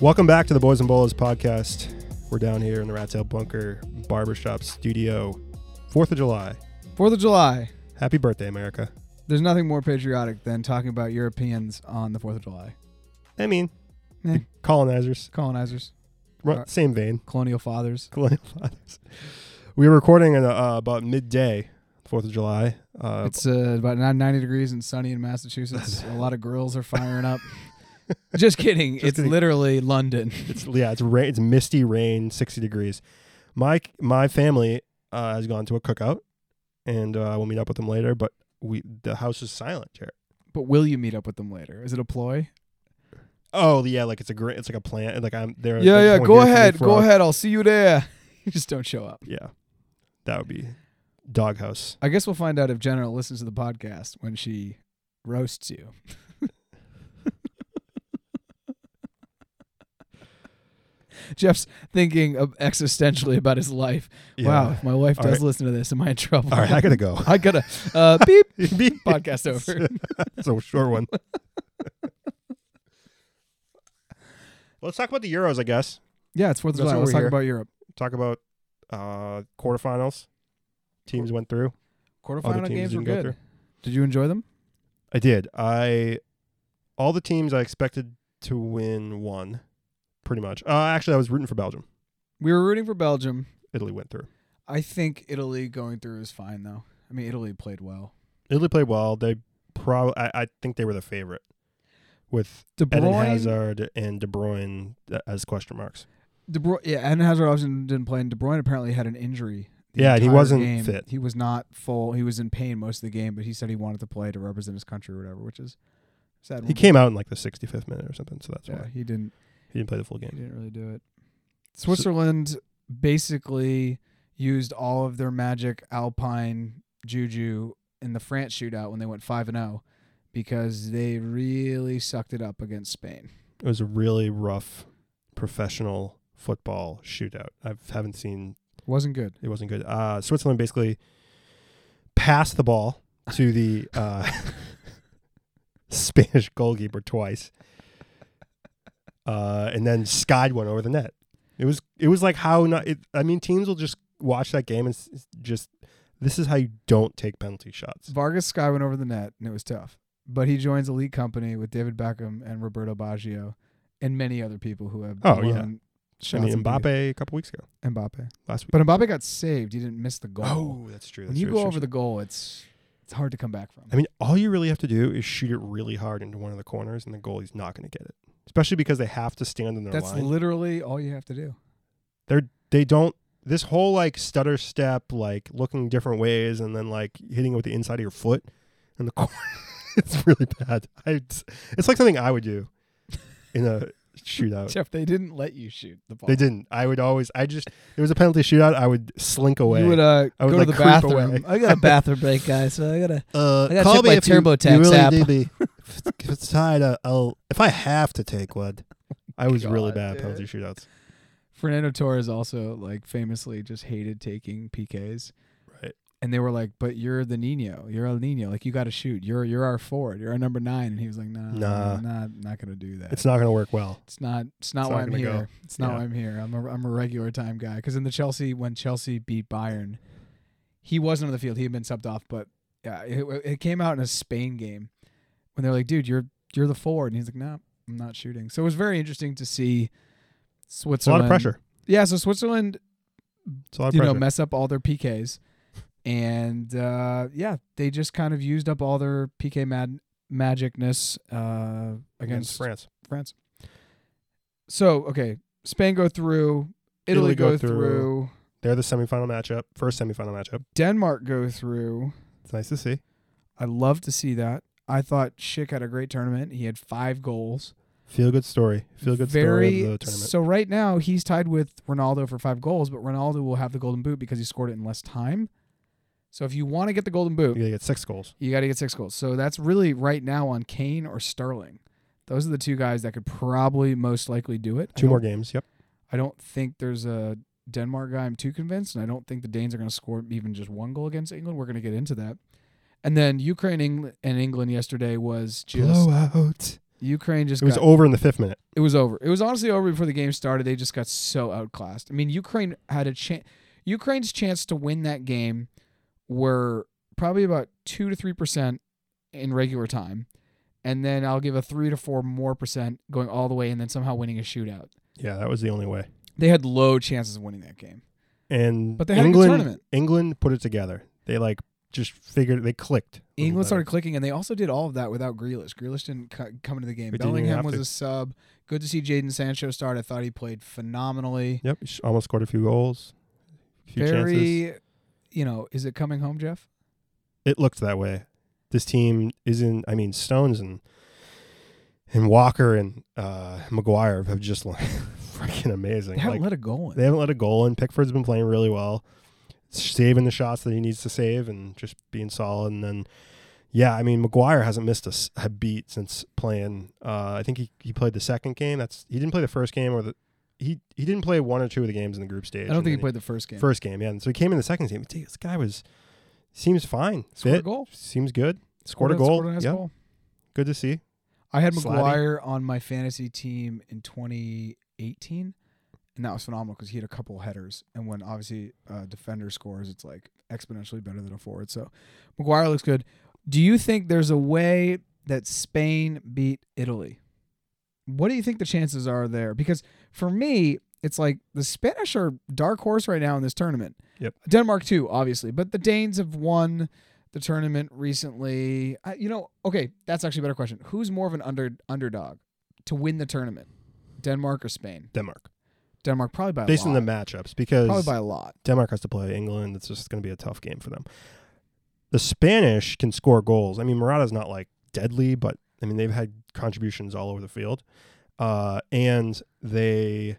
Welcome back to the Boys and Bolas podcast. We're down here in the Rat Tail Bunker Barbershop Studio. Fourth of July. Fourth of July. Happy birthday, America. There's nothing more patriotic than talking about Europeans on the Fourth of July. I mean, Eh. colonizers. Colonizers, Ru- Same vein. colonial fathers. Colonial fathers. We were recording at uh, about midday, Fourth of July. Uh, It's uh, about 90 degrees and sunny in Massachusetts. A lot of grills are firing up. Just kidding. Just it's kidding. literally London. It's yeah, it's rain. It's misty rain, sixty degrees. My my family uh, has gone to a cookout, and uh, we'll meet up with them later. But we the house is silent, Jared. But will you meet up with them later? Is it a ploy? Oh yeah, like it's a great, it's like a plant. Like I'm there. yeah, yeah. Go won't hear from ahead. Go ahead. I'll see you there. You just don't show up. Yeah, that would be doghouse. I guess we'll find out if Jenna listens to the podcast when she roasts you. Jeff's thinking of existentially about his life. Wow, if my wife All does right. listen to this, am I in trouble? All right, I gotta go. I gotta uh, beep. Beep. Podcast over. It's a short one. Let's talk about the Euros, I guess. Yeah, it's Fourth of That's July. what Let's we're talk here. about Europe. Talk about uh quarterfinals. Teams went through. Quarterfinal teams games were didn't go good. through. Did you enjoy them? I did. I all the teams I expected to win won, pretty much. Uh, actually, I was rooting for Belgium. We were rooting for Belgium. Italy went through. I think Italy going through is fine though. I mean, Italy played well. Italy played well. They probably. I, I think they were the favorite, with De Eden Hazard and De Bruyne uh, as question marks. De Bruyne, yeah, Eden Hazard obviously didn't play. And De Bruyne apparently had an injury. the Yeah, he wasn't game. fit. He was not full. He was in pain most of the game, but he said he wanted to play to represent his country or whatever, which is sad. He came out in like the 65th minute or something, so that's Yeah, why he didn't. He didn't play the full game. He game. didn't really do it. Switzerland basically used all of their magic alpine juju in the France shootout when they went five and zero because they really sucked it up against Spain. It was a really rough professional football shootout. I haven't seen. Wasn't good. It wasn't good. Uh, Switzerland basically passed the ball to the uh, Spanish goalkeeper twice, uh, and then skied one over the net. It was it was like how not. It, I mean, teams will just watch that game and s- just this is how you don't take penalty shots. Vargas Sky went over the net and it was tough. But he joins Elite Company with David Beckham and Roberto Baggio and many other people who have Oh, yeah. blown I shots mean, and Mbappe a couple weeks ago, Mbappe. last week. But Mbappe got saved. He didn't miss the goal. oh, that's true. when that's you true, go that's over true. the goal, it's it's hard to come back from. I mean, all you really have to do is shoot it really hard into one of the corners, and the goalie's not going to get it. Especially because they have to stand in their That's line. literally all you have to do. They're they don't. This whole like stutter step, like looking different ways, and then like hitting it with the inside of your foot in the corner. it's really bad. I, it's, it's like something I would do in a shootout. Jeff, they didn't let you shoot the ball. They didn't. I would always. I just. It was a penalty shootout. I would slink away. You would uh, I would, go like, to the bathroom. away. I got a bathroom break, guys, so I gotta. Uh, I gotta check my TurboTax app. if it's tied, uh, I'll if I have to take one. I was really God, bad at penalty shootouts. Fernando Torres also like famously just hated taking PKs. And they were like, "But you're the Nino. You're El Nino. Like you got to shoot. You're you're our forward. You're our number nine. And he was like, "Nah, Nah. I'm not not gonna do that. It's not going to work well. It's not. It's not It's why not I'm here. go. It's not Yeah. why I'm here. I'm a I'm a regular time guy. Because in the Chelsea when Chelsea beat Bayern, he wasn't on the field. He had been subbed off. But yeah, it, it came out in a Spain game when they're like, "Dude, you're you're the forward," and he's like, "No, I'm not shooting." So it was very interesting to see It's a lot of pressure. Yeah, so Switzerland, It's a lot of you pressure. know, mess up all their PKs, and uh, yeah, they just kind of used up all their PK mad magicness uh, against France. France. So okay, Spain go through, Italy, Italy go through. through. They're the semifinal matchup. First semifinal matchup. Denmark go through. It's nice to see. I love to see that. I thought Schick had a great tournament. He had five goals. Feel good story. Feel good Very, story of the tournament. So right now he's tied with Ronaldo for five goals, but Ronaldo will have the golden boot because he scored it in less time. So if you want to get the golden boot, you gotta get six goals. you got to get six goals. So that's really right now on Kane or Sterling. Those are the two guys that could probably most likely do it. Two more games. Yep. I don't think there's a Denmark guy I'm too convinced, and I don't think the Danes are going to score even just one goal against England. We're going to get into that. And then Ukraine Engl- and England yesterday was just Blowout. Ukraine just It was got, over in the fifth minute. it was over. It was honestly over before the game started. They just got so outclassed. I mean, Ukraine had a chance. Ukraine's chance to win that game were probably about two to three percent in regular time, and then I'll give a three to four more percent going all the way, and then somehow winning a shootout. Yeah, that was the only way. They had low chances of winning that game, And but they had a England, good tournament. England put it together. They like just figured they clicked. England started clicking, and they also did all of that without Grealish. Grealish didn't cu- come into the game. He Bellingham was to. a sub. Good to see Jadon Sancho start. I thought he played phenomenally. Yep, he almost scored a few goals. A few chances. You know, is it coming home, Jeff? It looked that way. This team isn't. I mean, Stones and and Walker and uh, Maguire have just like freaking amazing. They haven't Like, let a goal in. they haven't let a goal in. Pickford's been playing really well, saving the shots that he needs to save and just being solid. And then, yeah, I mean, Maguire hasn't missed a beat since playing. Uh, I think he, he played the second game. That's he didn't play the first game or the he he didn't play one or two of the games in the group stage. I don't think he then played the first game. first game. Yeah, and so he came in the second game. This guy was seems fine. Scored a goal. seems good. Scored, a a- goal. Scored a nice yeah, goal. good to see. I had. Maguire on my fantasy team in 2018, and that was phenomenal because he had a couple headers. And when obviously a defender scores, it's like exponentially better than a forward. So Maguire looks good. Do you think there's a way that Spain beat Italy? What do you think the chances are there? Because for me, it's like the Spanish are dark horse right now in this tournament. Yep. Denmark too, obviously, but the Danes have won the tournament recently. I, you know, okay, that's actually a better question. Who's more of an under underdog to win the tournament, Denmark or Spain? Denmark Denmark probably by a lot. based lot. on the matchups because probably by a lot. Denmark has to play England. It's just going to be a tough game for them. The Spanish can score goals. I mean, Morata's not like deadly, but I mean they've had contributions all over the field, uh, and they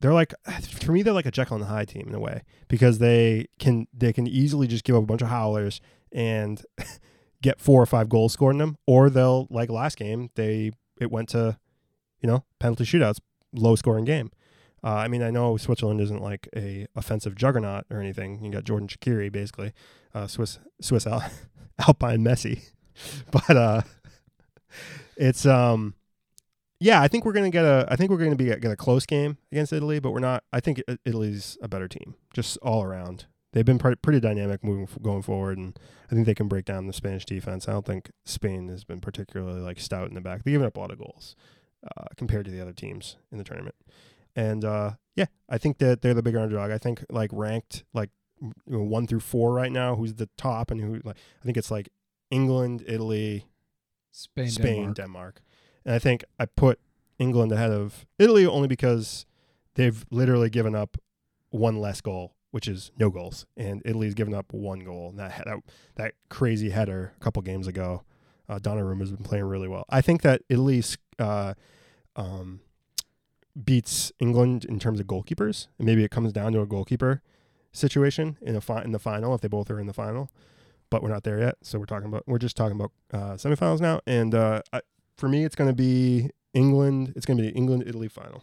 they're like for me they're like a Jekyll and the Hyde team in a way because they can they can easily just give up a bunch of howlers and get four or five goals scored in them, or they'll like last game they it went to you know penalty shootouts, low scoring game. Uh, I mean, I know Switzerland isn't like a offensive juggernaut or anything. You got Xherdan Shaqiri, basically, uh, Swiss Swiss Al- Alpine Messi, but uh, it's um, yeah. I think we're gonna get a. I think we're gonna be get a close game against Italy, but we're not. I think Italy's a better team, just all around. They've been pretty, pretty dynamic moving going forward, and I think they can break down the Spanish defense. I don't think Spain has been particularly like stout in the back. They've given up a lot of goals uh, compared to the other teams in the tournament. And uh, yeah, I think that they're the bigger underdog. I think like ranked like one through four right now. Who's the top and who? Like I think it's like England, Italy, Spain, Spain, Denmark. Denmark. And I think I put England ahead of Italy only because they've literally given up one less goal, which is no goals, and Italy's given up one goal. And that that, that crazy header a couple games ago, uh, Donnarumma has been playing really well. I think that Italy uh, um, beats England in terms of goalkeepers, and maybe it comes down to a goalkeeper situation in a fi- in the final if they both are in the final. But we're not there yet, so we're talking about we're just talking about uh, semifinals now. And uh, I, for me, it's going to be England. It's going to be England Italy final.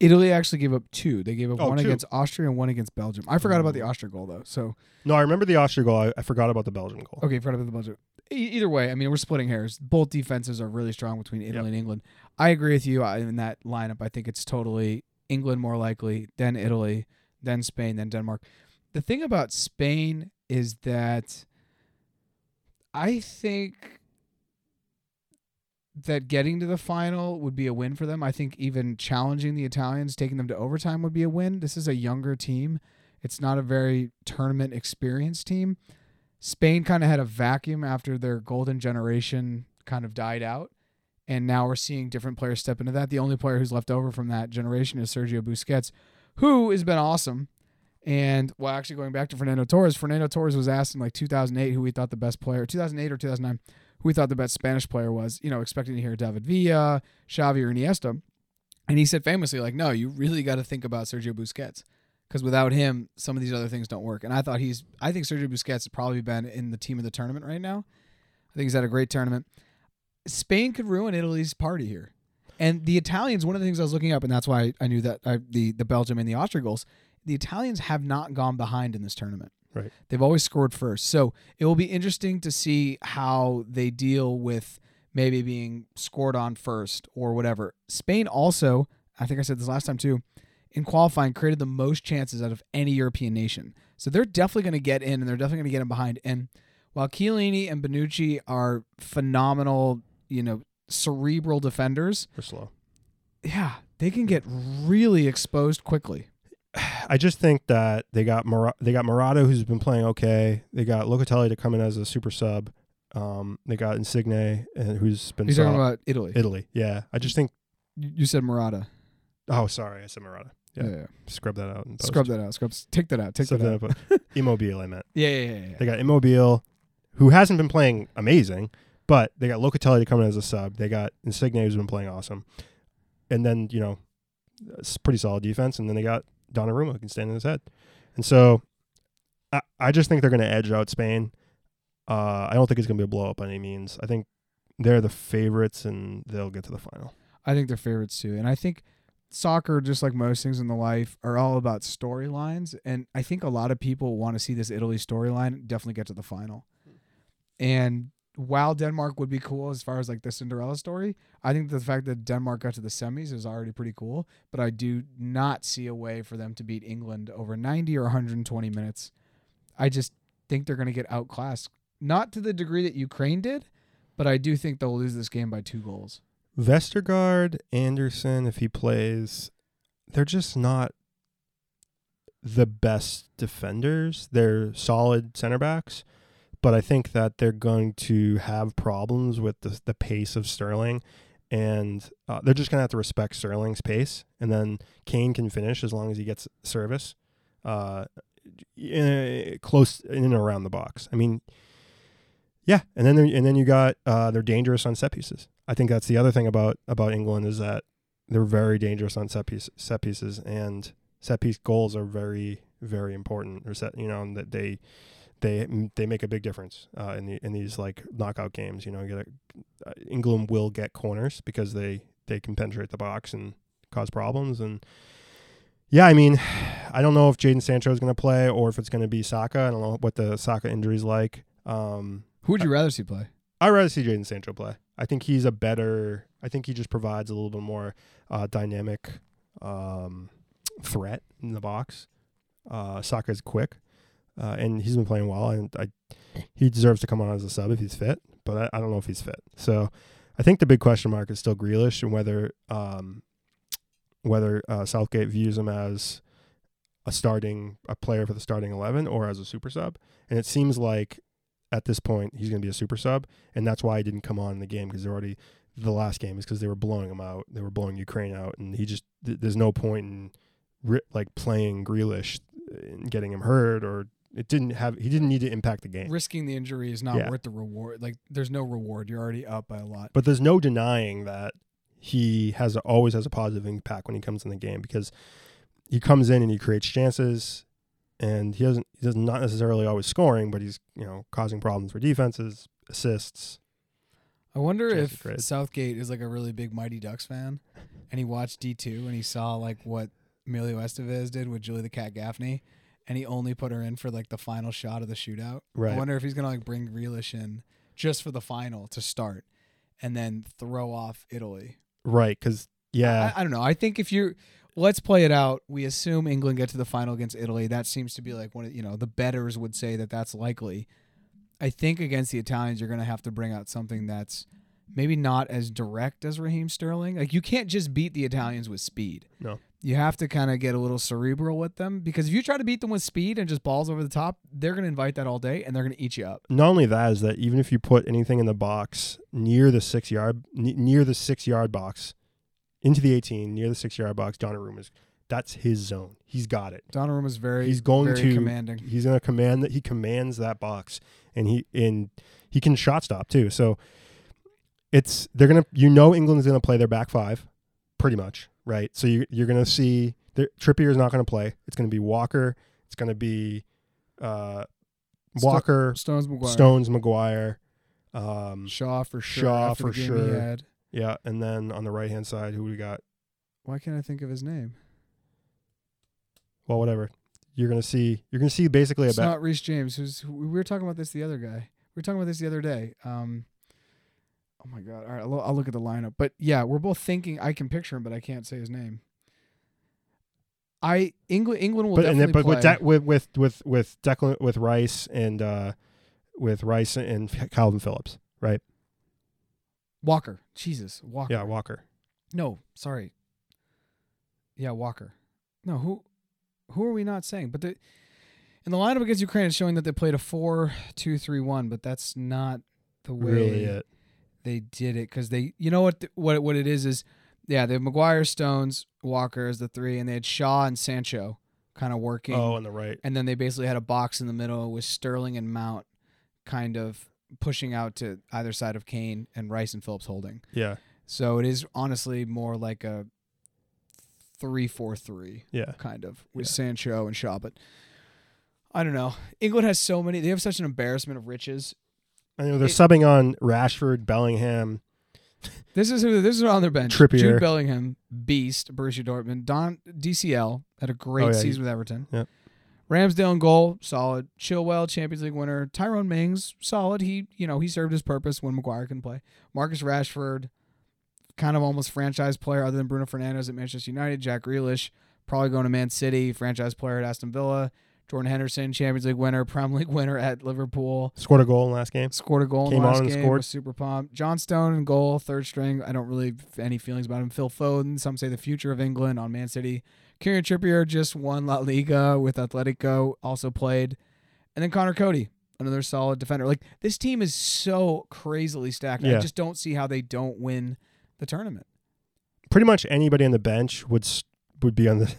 Italy actually gave up two. They gave up Oh, one two. against Austria and one against Belgium. I forgot about the Mm. Austria goal though. So No, I remember the Austria goal. I, I forgot about the Belgium goal. okay, forgot about the Belgium. E- either way, I mean, we're splitting hairs. Both defenses are really strong between Italy and England. I agree with you I- in that lineup. I think it's totally England more likely, then Italy, then Spain, then Denmark. The thing about Spain is that I think that getting to the final would be a win for them. I think even challenging the Italians, taking them to overtime would be a win. This is a younger team. It's not a very tournament experienced team. Spain kind of had a vacuum after their golden generation kind of died out. And now we're seeing different players step into that. The only player who's left over from that generation is Sergio Busquets, who has been awesome. And well, actually going back to Fernando Torres, Fernando Torres was asked in like 2008 who he thought the best player, 2008 or 2009, who he thought the best Spanish player was. You know, expecting to hear David Villa, Xavi, or Iniesta, and he said famously, like, no, you really got to think about Sergio Busquets because without him, some of these other things don't work. And I thought he's, I think Sergio Busquets has probably been in the team of the tournament right now. I think he's had a great tournament. Spain could ruin Italy's party here. And the Italians, one of the things I was looking up, and that's why I knew that I, the the Belgium and the Austria goals, the Italians have not gone behind in this tournament. Right. They've always scored first. So it will be interesting to see how they deal with maybe being scored on first or whatever. Spain also, I think I said this last time too, in qualifying created the most chances out of any European nation. So they're definitely going to get in and they're definitely going to get in behind. And while Chiellini and Bonucci are phenomenal, you know, cerebral defenders, They're slow. yeah, they can get really exposed quickly. I just think that they got Mor- they got Morata who's been playing okay. They got Locatelli to come in as a super sub. Um, they got Insigne and who's been You're talking about Italy. Italy. Yeah, I just think. You you said Morata. Oh, sorry, I said Morata. Yeah. Yeah. yeah. Scrub that out. And post. Scrub that out. Scrub. Take that out. Take Scrub that that out. out. Immobile, I meant. Yeah, yeah, yeah. yeah. They got Immobile, who hasn't been playing amazing, but they got Locatelli to come in as a sub. They got Insigne who's been playing awesome, and then you know, it's pretty solid defense. And then they got Donnarumma who can stand in his head, and so I, I just think they're going to edge out Spain. Uh, I don't think it's going to be a blow up by any means. I think they're the favorites and they'll get to the final. I think they're favorites too. And I think soccer, just like most things in the life, are all about storylines. And I think a lot of people want to see this Italy storyline definitely get to the final. And while Denmark would be cool as far as like the Cinderella story, I think the fact that Denmark got to the semis is already pretty cool. But I do not see a way for them to beat England over 90 or 120 minutes. I just think they're going to get outclassed. Not to the degree that Ukraine did, but I do think they'll lose this game by two goals. Vestergaard, Andersen, if he plays, they're just not the best defenders. They're solid center backs, but I think that they're going to have problems with the, the pace of Sterling, and uh, they're just going to have to respect Sterling's pace. And then Kane can finish as long as he gets service uh, in, close in and around the box. I mean, yeah, and then and then you got uh, they're dangerous on set pieces. I think that's the other thing about about England is that they're very dangerous on set piece, set pieces and set piece goals are very very important. Or set you know that they they they make a big difference uh, in the in these like knockout games. You know, you a, uh, England will get corners because they they can penetrate the box and cause problems and. Yeah, I mean, I don't know if Jadon Sancho is going to play or if it's going to be Saka. I don't know what the Saka injury is like. Um, Who would you rather see play? I'd rather see Jadon Sancho play. I think he's a better. I think he just provides a little bit more uh, dynamic um, threat in the box. Uh, Saka's quick, uh, and he's been playing well. And I, he deserves to come on as a sub if he's fit. But I, I don't know if he's fit. So I think the big question mark is still Grealish and whether um, whether uh, Southgate views him as a starting a player for the starting eleven or as a super sub. And it seems like at this point he's going to be a super sub, and that's why he didn't come on in the game because they're already the last game is because they were blowing him out. They were blowing Ukraine out, and he just th- there's no point in like playing Grealish and getting him hurt or it didn't have he didn't need to impact the game. Risking the injury is not Yeah. worth the reward. Like, there's no reward. You're already up by a lot. But there's no denying that he has a, always has a positive impact when he comes in the game because he comes in and he creates chances, and he doesn't he does not necessarily always scoring, but he's you know causing problems for defenses, assists. I wonder if. Southgate is like a really big Mighty Ducks fan, and he watched D two and he saw like what Emilio Estevez did with Julie the Cat Gaffney, and he only put her in for like the final shot of the shootout. I Right. wonder if he's gonna like bring Grealish in just for the final to start, and then throw off Italy. Right, because yeah, I, I don't know. I think if you let's play it out, we assume England get to the final against Italy. That seems to be like one of you know the betters would say that that's likely. I think against the Italians, you're going to have to bring out something that's maybe not as direct as Raheem Sterling. Like you can't just beat the Italians with speed. No. You have to kind of get a little cerebral with them because if you try to beat them with speed and just balls over the top, they're going to invite that all day and they're going to eat you up. not only that is that even if you put anything in the box near the six yard n- near the six yard box into the 18 near the six yard box Donnarumma's that's his zone he's got it Donnarumma is very He's going very to- commanding. he's going to command that he commands that box and he and he can shot stop too so it's they're to you know England's to play their back five pretty much right so you, you're to see Trippier is not to play it's to be Walker it's to be uh, Walker Stones Maguire. Stones Maguire um, Shaw for sure. Shaw for the game he sure. Yeah, and then on the right hand side, who we got? Why can't I think of his name? Well, whatever. You're gonna see. You're gonna see basically a It's not Reece James. Who's we were talking about this the other guy. We were talking about this the other day. Um, Oh my god! All right, I'll, I'll look at the lineup. But yeah, we're both thinking. I can picture him, but I can't say his name. I England England will but definitely then, but play. with, De- with with with with Declan with Rice and uh, with Rice and Kalvin Phillips, right? Walker, Jesus, Walker. Yeah, Walker. No, sorry. Yeah, Walker. No, who who are we not saying? But the in the lineup against Ukraine it's showing that they played a 4-2-3-1, but that's not the way Really, it. They did it cuz they you know what what what it is is yeah, they have Maguire, Stones, Walker as the three and they had Shaw and Sancho kind of working. Oh, on the right. And then they basically had a box in the middle with Sterling and Mount kind of pushing out to either side of Kane and Rice and Phillips holding. Yeah, So it is honestly more like a three-four-three yeah. kind of with Yeah. Sancho and Shaw. But I don't know. England has so many. They have such an embarrassment of riches. I know they're It- subbing on Rashford, Bellingham. This is who. This is on their bench. Trippier. Jude Bellingham, beast, Borussia Dortmund. Don DCL had a great Oh, yeah, season with Everton. Yep. Ramsdale in goal, solid. Chilwell, Champions League winner. Tyrone Mings, solid. He, you know, he served his purpose when Maguire can play. Marcus Rashford, kind of almost franchise player other than Bruno Fernandes at Manchester United. Jack Grealish, probably going to Man City, franchise player at Aston Villa. Jordan Henderson, Champions League winner, Premier League winner at Liverpool. Scored a goal in the last game. Scored a goal in Came on last and game. scored. Was super pumped. Johnstone in goal, third string. I don't really have any feelings about him. Phil Foden, some say the future of England on Man City. Kieran Trippier just won La Liga with Atletico, also played. And then Conor Coady, another solid defender. Like this team is so crazily stacked. I just don't see how they don't win the tournament. Pretty much anybody on the bench would would be on the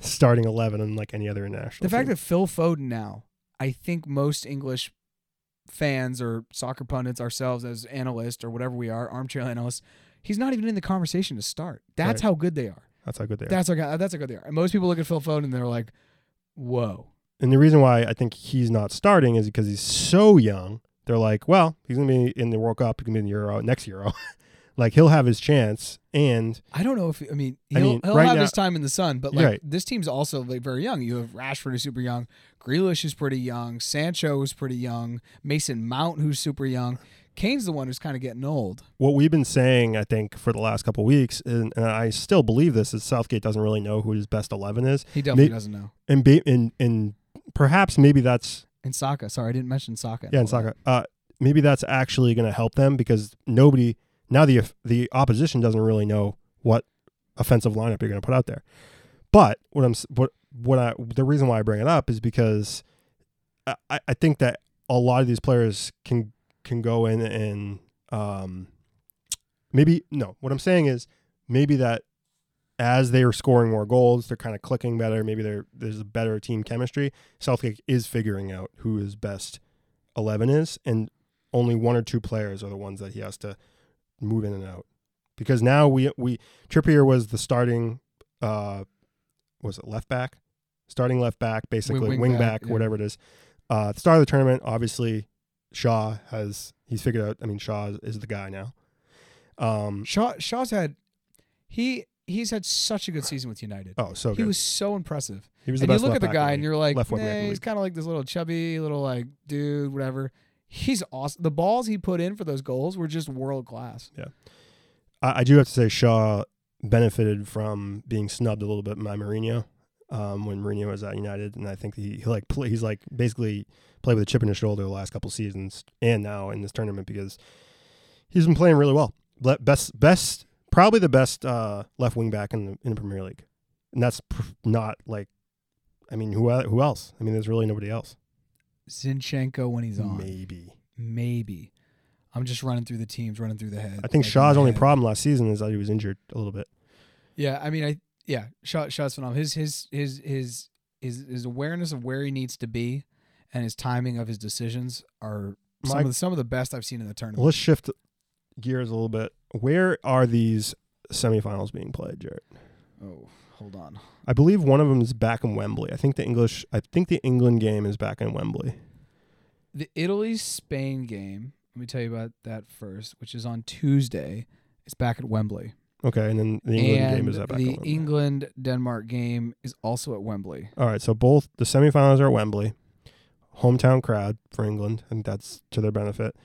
starting eleven unlike any other international. The fact that Phil Foden now, I think most English fans or soccer pundits, ourselves as analysts or whatever we are, armchair analysts, he's not even in the conversation to start. That's Right. how good they are. that's how good they are. That's how that's how good they are. And most people look at Phil Foden and they're like, "Whoa." And the reason why I think he's not starting is because he's so young. They're like, well, he's gonna be in the World Cup. He's gonna be in the Euro next Euro. like he'll have his chance. And I don't know if I mean he'll, mean, he'll right have now- his time in the sun, but like Right. this team's also like very young. You have Rashford who's super young, Grealish is pretty young, Sancho is pretty young, Mason Mount who's super young. Kane's the one who's kind of getting old. what we've been saying, I think, for the last couple of weeks, and, and I still believe this, is Southgate doesn't really know who his best eleven is, He definitely doesn't know. and ba- and and perhaps maybe that's And Saka, sorry, I didn't mention Saka. yeah, in soccer, uh, maybe that's actually going to help them because nobody now the the opposition doesn't really know what offensive lineup you're going to put out there. But what I'm what what I the reason why I bring it up is because I, I think that a lot of these players can can go in and um maybe no what I'm saying is maybe that as they are scoring more goals they're kind of clicking better maybe there there's a better team chemistry Southgate is figuring out who his best 11 is and only one or two players are the ones that he has to move in and out because now we we Trippier was the starting uh was it left back starting left back basically wing wing, back, back, yeah. whatever it is uh the start of the tournament obviously Shaw has he's figured out I mean Shaw is, is the guy now um Shaw Shaw's had he he's had such a good season with United. oh so he was so impressive. he was the And you look at the guy and you're like, left wing back in nah, he's kind of like this little chubby little like dude, whatever. He's awesome. The balls he put in for those goals were just world class. I, I do have to say Shaw benefited from being snubbed a little bit by Mourinho um, when Mourinho was at United, and I think he, he like play, he's like basically played with a chip in his shoulder the last couple seasons and now in this tournament because he's been playing really well. Best best probably the best uh, left wing back in the in the Premier League, and that's pr- not like I mean who who else? I mean there's really nobody else. Zinchenko when he's on, Maybe maybe. I'm just running through the teams, running through the head. I think like, Shaw's only head. problem last season is that he was injured a little bit. Yeah, I mean, I yeah, Shaw, Shaw's phenomenal. His his his his his his awareness of where he needs to be, and his timing of his decisions are some My- of the, some of the best I've seen in the tournament. Let's shift gears a little bit. Where are these semifinals being played, Jared? Oh, hold on. I believe one of them is back in Wembley. I think the English, I think the England game is back in Wembley. The Italy Spain game. Let me tell you about that first, which is on Tuesday. It's back at Wembley. Okay, and then the England and game is at back in the Wembley. England Denmark game is also at Wembley. All right, so both the semifinals are at Wembley. Hometown crowd for England, and that's to their benefit.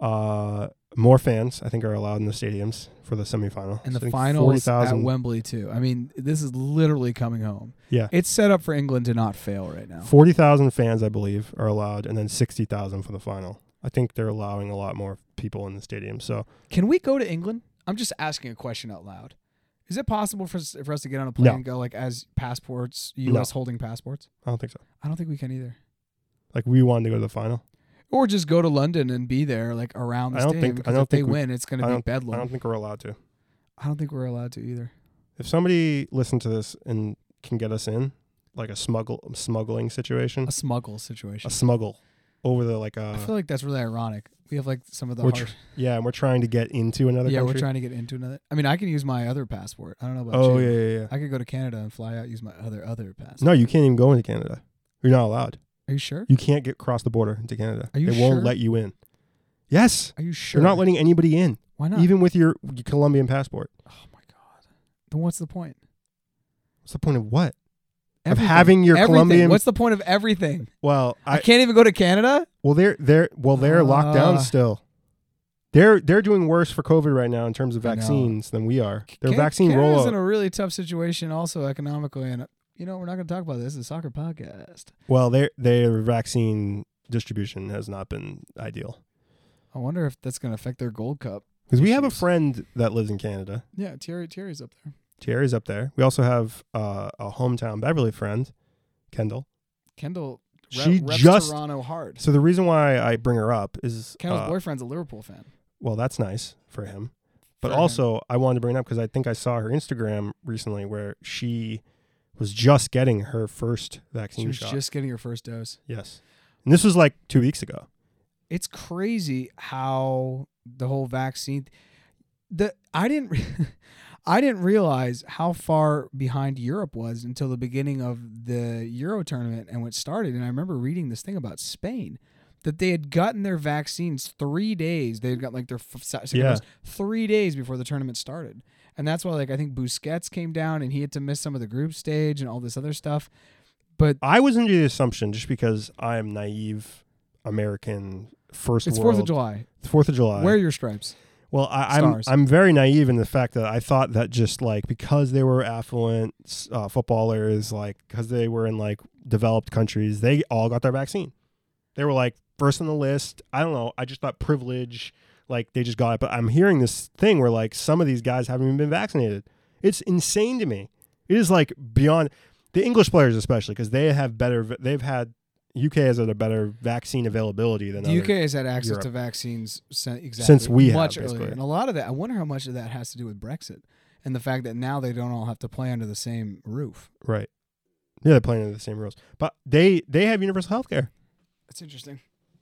Uh, more fans, I think, are allowed in the stadiums for the semifinal. And So the finals 40,000 at Wembley too. I mean, this is literally coming home. Yeah. It's set up for England to not fail right now. 40,000 fans, I believe, are allowed, and then 60,000 for the final. I think they're allowing a lot more people in the stadium. So Can we go to England? I'm just asking a question out loud. Is it possible for us, for us to get on a plane No. and go like as passports, No. U.S. holding passports? I don't think so. I don't think we can either. Like we wanted to go to the final. Or just go to London and be there like around the I don't stadium. think- I don't if they we- win, it's going to be bedlam. I don't think we're allowed to. I don't think we're allowed to either. If somebody listens to this and can get us in, like a smuggle smuggling situation, A smuggle situation. a smuggle over the like I uh feel like that's really ironic. We have like some of the hard, yeah, and we're trying to get into another yeah, country. we're trying to get into another. I mean, I can use my other passport. I don't know about oh you. yeah, yeah, yeah. I could go to Canada and fly out use my other other passport. No, you can't even go into Canada. You're not allowed. Are you sure? You can't get across the border into Canada. Are you they won't sure? let you in. Yes, Are you sure? they're not letting anybody in, Why not? even with your, your Colombian passport. oh my god. Then what's the point? What's the point of what? Everything. having your Everything. Colombian- What's the point of everything? Well, I, I can't even go to Canada. well they're they're well they're locked down still. They're they're doing worse for COVID right now in terms of vaccines than we are. Their Can- vaccine Canada's rollout. in a really tough situation, also economically, and uh, you know we're not going to talk about this. It's a soccer podcast. well, their their vaccine distribution has not been ideal. I wonder if that's going to affect their Gold Cup. Because we have a Issues. friend that lives in Canada. Yeah, Thierry Thierry's up there. Thierry's up there. We also have uh, a hometown Beverly friend, Kendall. Kendall. Re- She reps just- Toronto hard. So the reason why I bring her up is Kendall's uh, boyfriend's a Liverpool fan. well, that's nice for him. But For him. also, I wanted to bring it up because I think I saw her Instagram recently where she was just getting her first vaccine she was shot. just getting her first dose. yes, and this was like two weeks ago. It's crazy how the whole vaccine. The I didn't. I didn't realize how far behind Europe was until the beginning of the Euro tournament and what started. And I remember reading this thing about Spain that they had gotten their vaccines three days. They had got like their f- Yeah. three days before the tournament started, and that's why like I think Busquets came down and he had to miss some of the group stage and all this other stuff. But I was under the assumption just because I am naive American first it's Fourth of July. Fourth of July. Wear your stripes. Well, I, I'm I'm very naive in the fact that I thought that just like because they were affluent uh, footballers, like because they were in like developed countries, they all got their vaccine. They were like first on the list. I don't know. I just thought privilege, like they just got it. But I'm hearing this thing where like some of these guys haven't even been vaccinated. It's insane to me. It is like beyond the English players, especially because they have better. They've had UK has had a better vaccine availability than The UK has had access Europe. to vaccines sin- exactly Since we have, much basically. earlier, and a lot of that. I wonder how much of that has to do with Brexit and the fact that now they don't all have to play under the same roof. Right. Yeah, they're playing under the same rules. But they they have universal health care. That's interesting.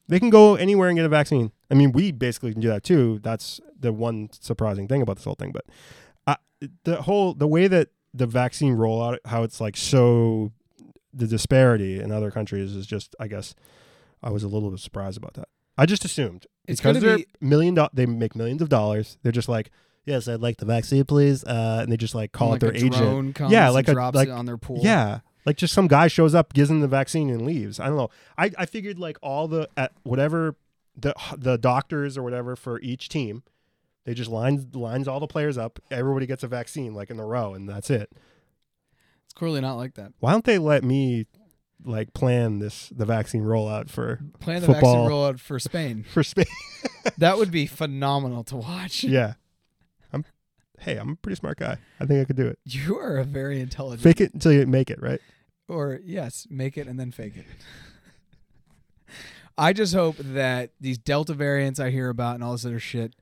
They can go anywhere and get a vaccine. I mean, we basically can do that too. That's the one surprising thing about this whole thing. But uh, the whole the way that the vaccine rollout, how it's like so, the disparity in other countries is just. I guess I was a little bit surprised about that. I just assumed It's because they're be- million do- they make millions of dollars. They're just like, yes, I'd like the vaccine, please, uh, and they just like call like it their agent. Yeah, and like a- drops like- it on their pool. Yeah. Like just some guy shows up, gives them the vaccine and leaves. I don't know. I, I figured like all the at whatever the the doctors or whatever for each team, they just lines lines all the players up. Everybody gets a vaccine like in a row and that's it. it's clearly not like that. Why don't they let me like plan this the vaccine rollout for Plan the Football. vaccine rollout for Spain. for Spain? that would be phenomenal to watch. yeah. I'm hey, I'm a pretty smart guy. I think I could do it. You are a very intelligent. Fake it until you make it, right? Or yes, make it and then fake it. I just hope that these Delta variants I hear about and all this other shit,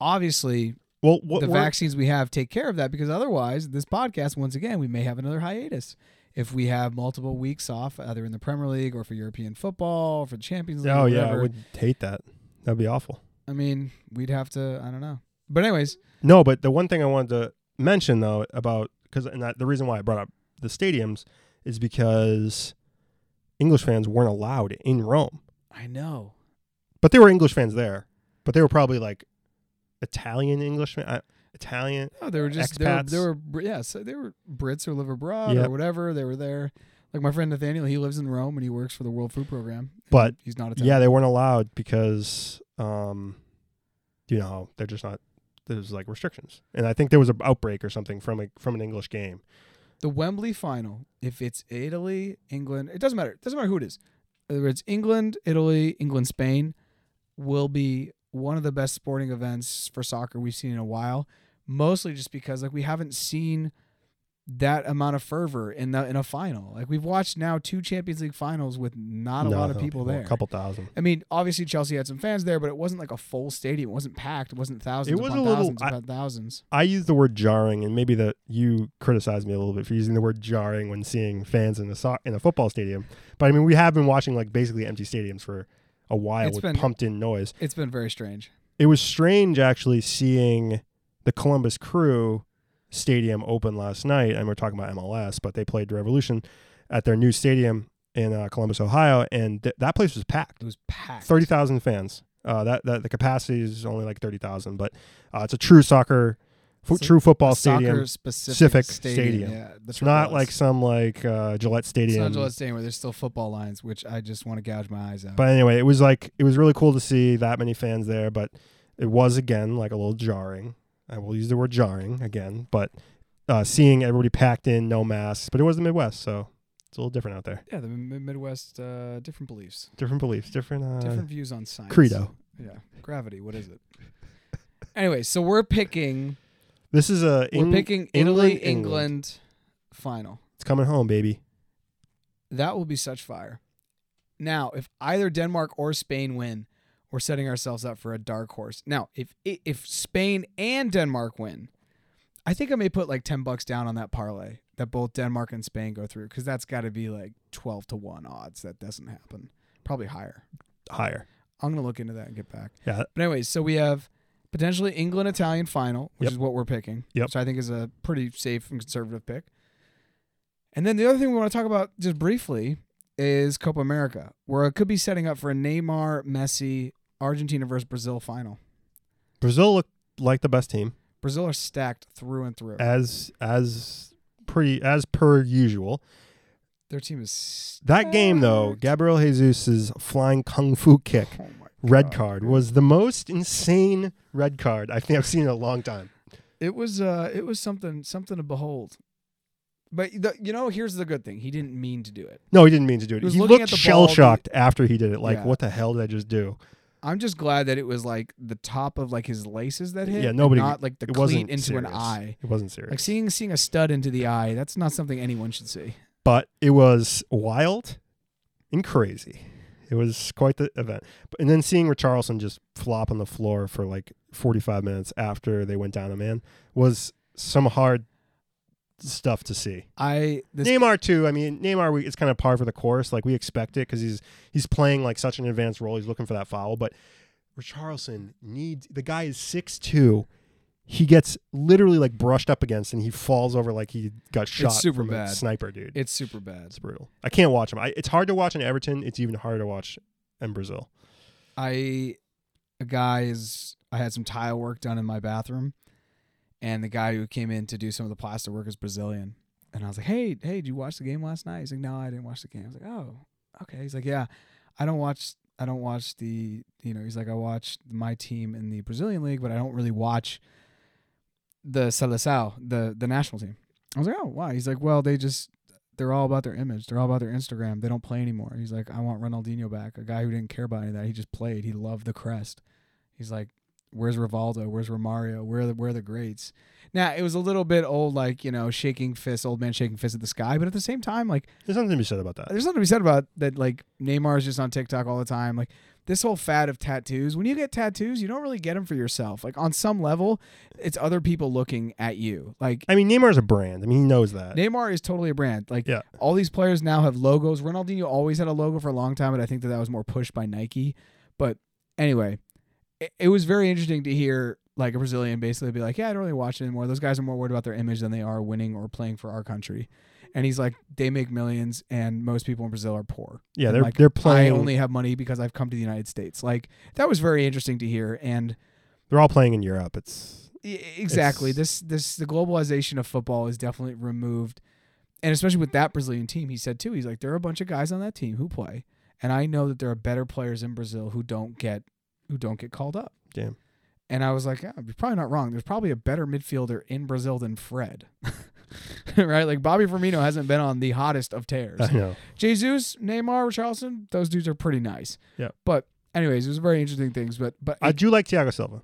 obviously Well, what the vaccines we have take care of that because otherwise, this podcast once again we may have another hiatus if we have multiple weeks off either in the Premier League or for European football or for the Champions League. Oh yeah, I would hate that. That'd be awful. I mean, we'd have to. I don't know. But anyways, No, but the one thing I wanted to mention though about because and that, the reason why I brought up the stadiums is because English fans weren't allowed in Rome, I know. but there were English fans there, but they were probably like Italian English, fan- uh, Italian. Oh, they were just they were, Expats. they were yeah, so they were Brits who live abroad Yep. or whatever. They were there. Like my friend Nathaniel, he lives in Rome and he works for the World Food Program. But, he's not Italian. Yeah, they weren't allowed because um, you know, they're just not. There's like restrictions, and I think there was an outbreak or something from a from an English game. The Wembley final, if it's Italy, England, it doesn't matter. It doesn't matter who it is. Whether it's England, Italy, England, Spain, will be one of the best sporting events for soccer we've seen in a while. Mostly just because like we haven't seen that amount of fervor in the in a final. Like we've watched now two Champions League finals with not a No, lot of people there. A couple thousand. I mean, obviously Chelsea had some fans there, but it wasn't like a full stadium. It wasn't packed. It wasn't thousands It was upon a little- thousands I- thousands. I use the word jarring, and maybe that you criticize me a little bit for using the word jarring when seeing fans in the so- in a football stadium. But I mean, we have been watching like basically empty stadiums for a while It's with been- pumped in noise. It's been very strange. It was strange actually seeing the Columbus Crew stadium open last night, and we're talking about MLS, but they played Revolution at their new stadium in uh, Columbus, Ohio, and th- that place was packed. It was packed. thirty thousand fans. Uh, that that the capacity is only like thirty thousand, but uh, it's a true soccer, fo- It's a- true football stadium. specific specific stadium. stadium. Yeah, It's not like some like uh, Gillette It's Stadium. not Gillette Stadium where there's still football lines, which I just want to gouge my eyes out. But anyway, it was like it was really cool to see that many fans there, but it was again like a little jarring. I will use the word jarring again, but uh, seeing everybody packed in, no masks, but it was the Midwest, so it's a little different out there. yeah, the Mi- Midwest, uh, different beliefs, Different beliefs, different. Uh, different views on science. credo. Yeah, gravity. What is it? anyway, so we're picking. This is a We're Eng- picking England, Italy, England, final. It's coming home, baby. That will be such fire. Now, if either Denmark or Spain win, we're setting ourselves up for a dark horse. Now, if if Spain and Denmark win, I think I may put like ten bucks down on that parlay that both Denmark and Spain go through because that's got to be like twelve to one odds that doesn't happen. Probably higher. Higher. I'm gonna look into that and get back. Yeah. But anyways, so we have potentially England Italian final, which Yep. is what we're picking. Yep. Which I think is a pretty safe and conservative pick. And then the other thing we want to talk about just briefly is Copa America, where it could be setting up for a Neymar, Messi, Argentina versus Brazil final. Brazil looked like the best team Brazil are stacked through and through. as as pretty as per usual. Their team is That game though. Gabriel Jesus' flying kung fu kick Oh red card was the most insane red card I think I've seen in a long time. It was uh it was something something to behold. But the, you know, here's the good thing. He didn't mean to do it. No, he didn't mean to do it. He He, looked shell shocked after he did it. Like, Yeah. what the hell did I just do? I'm just glad that it was like the top of like his laces that hit. Yeah, nobody- not like the it cleat wasn't into an serious. eye. It wasn't serious. Like seeing seeing a stud into the eye. That's not something anyone should see. but it was wild and crazy. It was quite the event. But- And then seeing Richarlison just flop on the floor for like 45 minutes after they went down a man was some hard stuff to see. I this Neymar too. I mean, Neymar we, it's kind of par for the course. Like we expect it because he's he's playing like such an advanced role. He's looking for that foul. But Richarlison needs the guy is six two. He gets literally like brushed up against, and he falls over like he got shot super from a bad. sniper, dude. it's super bad. It's brutal. I can't watch him. I, it's hard to watch in Everton. It's even harder to watch in Brazil. I a guy is I had some tile work done in my bathroom, and the guy who came in to do some of the plaster work is Brazilian. And I was like, "Hey, hey, did you watch the game last night?" He's like, "No, I didn't watch the game." I was like, "Oh, okay." He's like, "Yeah, I don't watch. I don't watch the. You know, he's like, I watch my team in the Brazilian league, but I don't really watch the Seleção, the the national team." I was like, "Oh, why?" He's like, "Well, they just." They're all about their image. They're all about their Instagram. They don't play anymore. He's like, I want Ronaldinho back, a guy who didn't care about any of that. He just played. He loved the crest. He's like, where's Rivaldo? Where's Romario? Where are the where are the greats? Now it was a little bit old, like you know, shaking fists, old man shaking fists at the sky. But at the same time, like There's nothing to be said about that. there's nothing to be said about that. Like Neymar is just on TikTok all the time. Like this whole fad of tattoos. When you get tattoos, you don't really get them for yourself. Like on some level, it's other people looking at you. Like I mean, Neymar's a brand. I mean, he knows that. Neymar is totally a brand. Like Yeah. all these players now have logos. Ronaldinho always had a logo for a long time, but I think that that was more pushed by Nike. But anyway, it, it was very interesting to hear like a Brazilian basically be like, "Yeah, I don't really watch it anymore. Those guys are more worried about their image than they are winning or playing for our country." And he's like, "They make millions, and most people in Brazil are poor. yeah, And, they're like, they're playing. I only have money because I've come to the United States." Like that was very interesting to hear, and they're all playing in Europe. It's Exactly. It's- this this the globalization of football is definitely removed, and especially with that Brazilian team, he said too. He's like, there are a bunch of guys on that team who play, and I know that there are better players in Brazil who don't get who don't get called up. Damn. And I was like, yeah, you're probably not wrong. There's probably a better midfielder in Brazil than Fred. right? Like Bobby Firmino hasn't been on the hottest of tears. I know. Jesus, Neymar, Richarlison, those dudes are pretty nice. Yeah. But anyways, it was very interesting things. But but I do like Thiago Silva.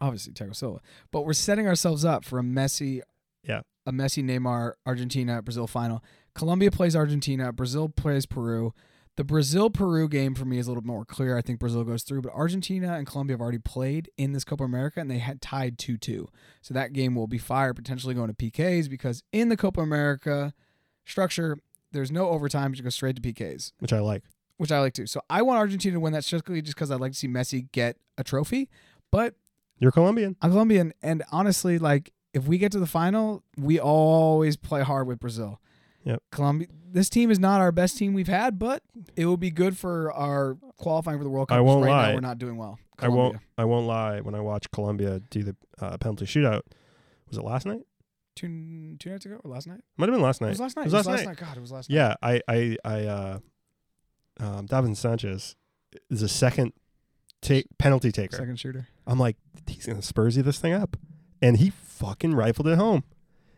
obviously Thiago Silva. But we're setting ourselves up for a messy, Yeah. a messy Neymar Argentina Brazil final. Colombia plays Argentina. Brazil plays Peru. The Brazil Peru game for me is a little bit more clear. I think Brazil goes through, but Argentina and Colombia have already played in this Copa America and they had tied 2 2. So that game will be fire, potentially going to PKs because in the Copa America structure, there's no overtime, you go straight to PKs which I like. which I like too. So I want Argentina to win that strictly just because I'd like to see Messi get a trophy. But You're Colombian. I'm Colombian, and honestly, like if we get to the final, we always play hard with Brazil. Yep. Colombia. This team is not our best team we've had, but it will be good for our qualifying for the World Cup. I won't right lie. Now we're not doing well. I won't. I won't lie. When I watched Colombia do the uh, penalty shootout, was it last night? Two two nights ago or last night? Might have been last It night. was last night. It was last night. God, it was last night. Yeah, I, I, I, uh, um, Davinson Sanchez is a second ta- penalty taker. Second shooter. I'm like, he's gonna Spursy this thing up, and he fucking rifled it home.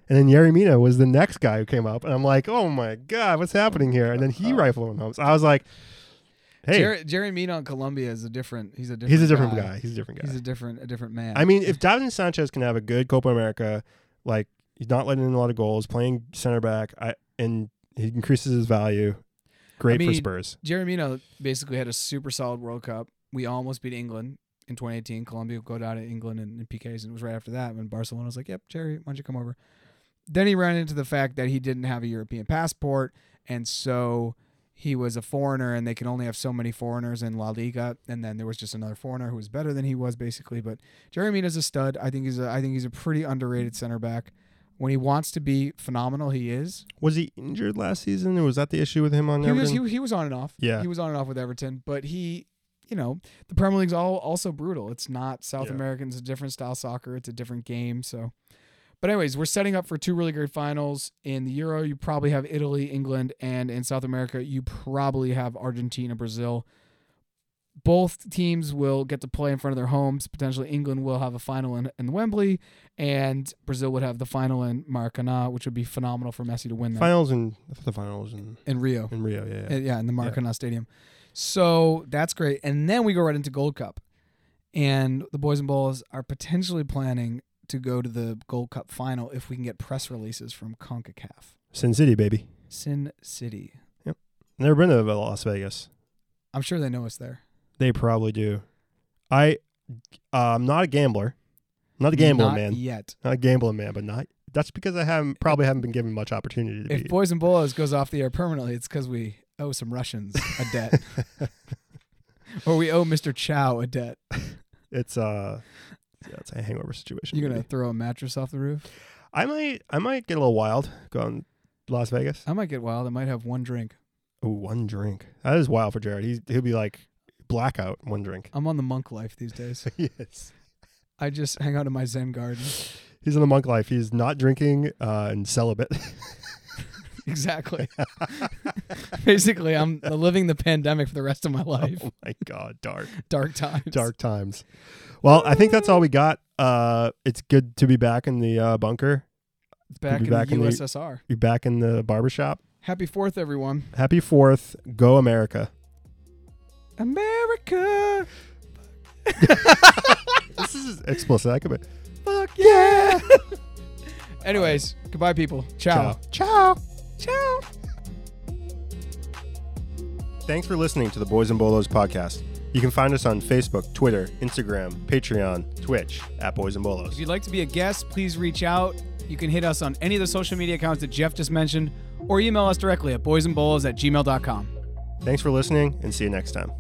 And then Yerry Mina was the next guy who came up, and I'm like, oh my god, what's happening here? And then he oh. rifled it home. So I was like, hey, Yerry, Yerry Mina in Colombia is a different. He's a different. he's a different guy. guy. He's a different guy. He's a different a different man. I mean, if Davinson Sanchez can have a good Copa America, like he's not letting in a lot of goals, playing center back, I, and he increases his value, great I for Spurs. Yerry Mina basically had a super solid World Cup. We almost beat England in 2018. Colombia go down to England in, in PKs, and it was right after that when Barcelona was like, "Yep, Yerry, why don't you come over?" Then he ran into the fact that he didn't have a European passport, and so he was a foreigner, and they can only have so many foreigners in La Liga. And then there was just another foreigner who was better than he was, basically. But Yerry Mina's a stud. I think he's a I think he's a pretty underrated center back. When he wants to be phenomenal, he is. Was he injured last season, or was that the issue with him on He was he, he was on and off. Yeah. he was on and off with Everton, but he, you know, the Premier League's all also brutal. It's not South Yeah. American. It's a different style soccer. It's a different game. So, but anyways, we're setting up for two really great finals in the Euro. You probably have Italy, England, and in South America, you probably have Argentina, Brazil. Both teams will get to play in front of their homes. Potentially, England will have a final in, in Wembley, and Brazil would have the final in Maracanã, which would be phenomenal for Messi to win that finals in the finals in, in Rio. in Rio. Yeah, Uh, yeah. Yeah, in the Maracanã Stadium. So that's great. And then we go right into Gold Cup. And the boys and bolos are potentially planning to go to the Gold Cup final if we can get press releases from CONCACAF. Sin City, baby. Sin City. Yep. Never been to Las Vegas. I'm sure they know us there. They probably do. I, uh, I'm not a gambler. Not a gambling Not man. yet. Not a gambling man, but not. That's because I haven't probably haven't been given much opportunity to If be. Boys and Bolos goes off the air permanently, it's because we owe some Russians a debt. or we owe Mr. Chow a debt. it's uh, yeah, it's a hangover situation. You're gonna maybe. throw a mattress off the roof? I might, I might get a little wild going Las Vegas. I might get wild. I might have one drink. Oh, one drink. That is wild for Jared. He's he'll be like blackout. One drink. I'm on the monk life these days. yes. I just hang out in my Zen garden. He's in the monk life. He's not drinking uh, and celibate. Exactly. Basically, I'm living the pandemic for the rest of my life. oh my god, dark, Dark times. dark times. Well, I think that's all we got. Uh, it's good to be back in the uh, bunker. It's back in back the in the- USSR. Be back in the barbershop. Happy Fourth, everyone. Happy Fourth. Go America. America. this is explicit. I could be. Fuck yeah. Anyways, goodbye, people. Ciao. Ciao. Ciao. Thanks for listening to the Boys and Bolos podcast. You can find us on Facebook, Twitter, Instagram, Patreon, Twitch at Boys and Bolos. If you'd like to be a guest, please reach out. You can hit us on any of the social media accounts that Jeff just mentioned, or email us directly at boysandbolos at gmail.com. Thanks for listening and see you next time.